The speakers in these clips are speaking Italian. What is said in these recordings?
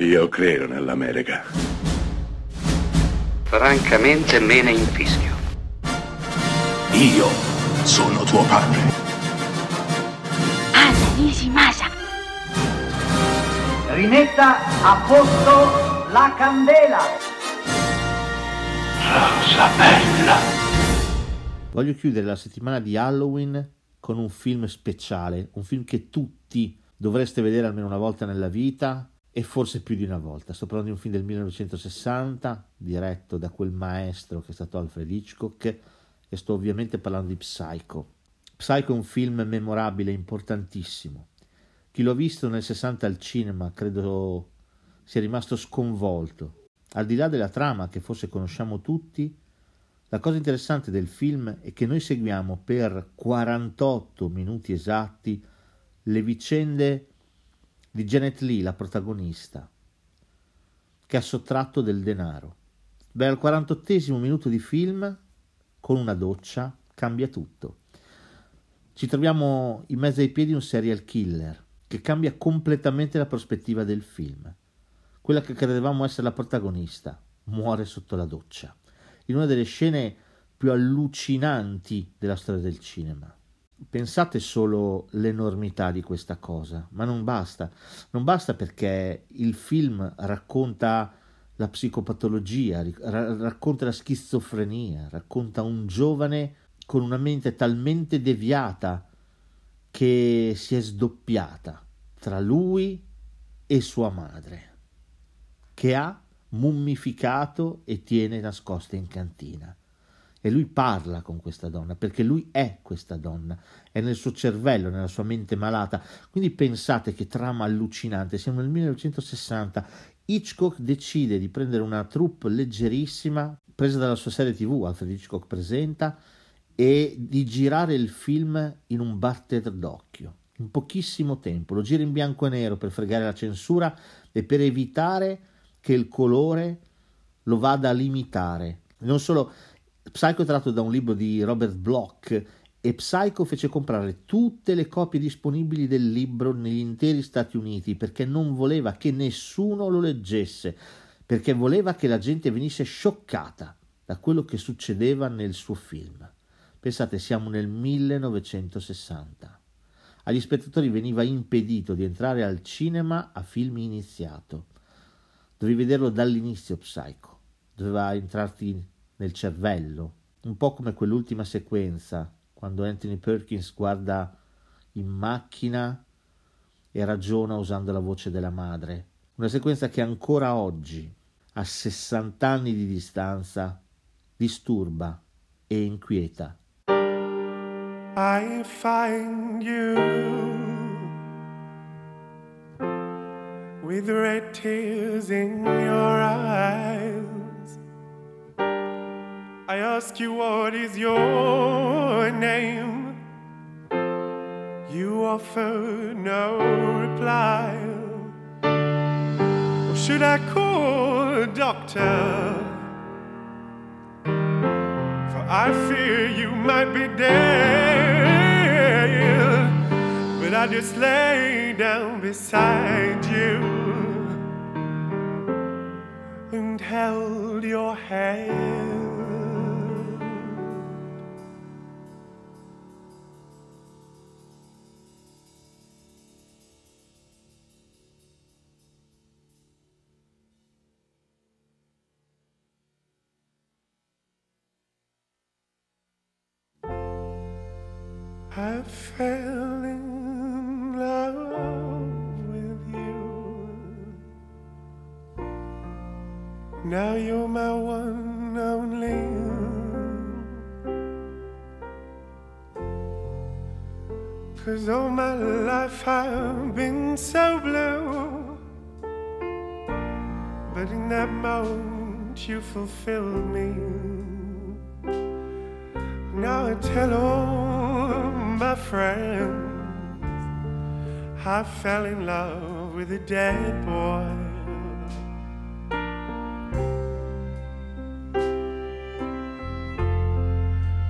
Io credo nell'America. Francamente me ne infischio. Io sono tuo padre. Anna Nishimasa. Rimetta a posto la candela. Rosa bella. Voglio chiudere la settimana di Halloween con un film speciale, un film che tutti dovreste vedere almeno una volta nella vita e forse più di una volta. Sto parlando di un film del 1960 diretto da quel maestro che è stato Alfred Hitchcock e sto ovviamente parlando di Psycho. Psycho è un film memorabile, importantissimo. Chi l'ha visto nel 60 al cinema credo sia rimasto sconvolto. Al di là della trama che forse conosciamo tutti, la cosa interessante del film è che noi seguiamo per 48 minuti esatti le vicende di Janet Lee, la protagonista, che ha sottratto del denaro. Beh, al 48 minuto di film, con una doccia, cambia tutto. Ci troviamo in mezzo ai piedi un serial killer che cambia completamente la prospettiva del film. Quella che credevamo essere la protagonista muore sotto la doccia, in una delle scene più allucinanti della storia del cinema. Pensate solo l'enormità di questa cosa, ma non basta. Non basta perché il film racconta la psicopatologia, racconta la schizofrenia, racconta un giovane con una mente talmente deviata che si è sdoppiata tra lui e sua madre, che ha mummificato e tiene nascosta in cantina. E lui parla con questa donna perché lui è questa donna, è nel suo cervello, nella sua mente malata. Quindi pensate che trama allucinante. Siamo nel 1960. Hitchcock decide di prendere una troupe leggerissima, presa dalla sua serie TV, Alfred Hitchcock presenta, e di girare il film in un batter d'occhio, in pochissimo tempo. Lo gira in bianco e nero per fregare la censura e per evitare che il colore lo vada a limitare. Non solo Psycho è tratto da un libro di Robert Bloch e Psycho fece comprare tutte le copie disponibili del libro negli interi Stati Uniti perché non voleva che nessuno lo leggesse, perché voleva che la gente venisse scioccata da quello che succedeva nel suo film. Pensate, siamo nel 1960. Agli spettatori veniva impedito di entrare al cinema a film iniziato. Dovevi vederlo dall'inizio Psycho. Doveva entrarti nel cervello, un po' come quell'ultima sequenza, quando Anthony Perkins guarda in macchina e ragiona usando la voce della madre. Una sequenza che ancora oggi, a 60 anni di distanza, disturba e inquieta. I find you with red tears in your eyes. I ask you, what is your name? You offer no reply. Or should I call a doctor? For I fear you might be dead. But I just lay down beside you and held your hand. I fell in love with you. Now you're my one only. Cause all my life I've been so blue. But in that moment you fulfilled me. Now I tell all my friends, I fell in love with a dead boy.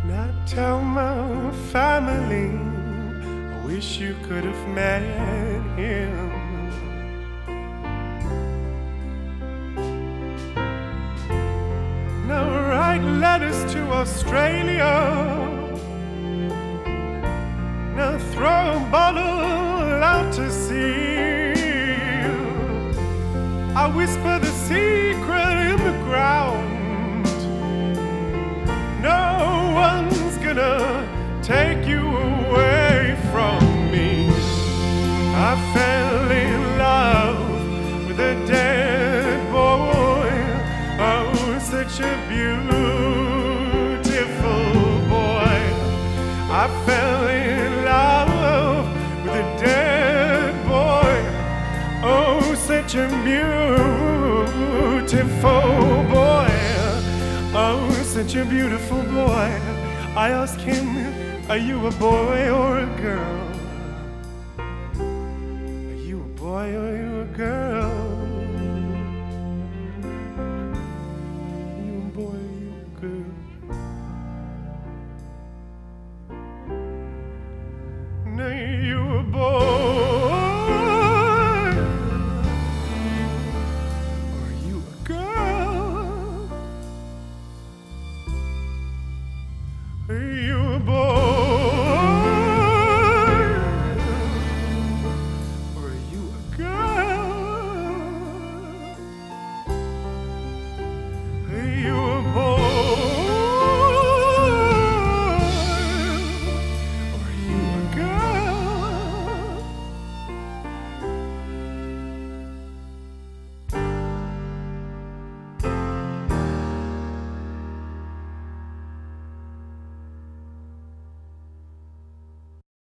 Now tell my family, I wish you could have met him. Now write letters to Australia bottle out to sea. I whisper such a beautiful boy. Oh, such a beautiful boy. I asked him, Are you a boy or a girl? Are you a boy or are you a girl?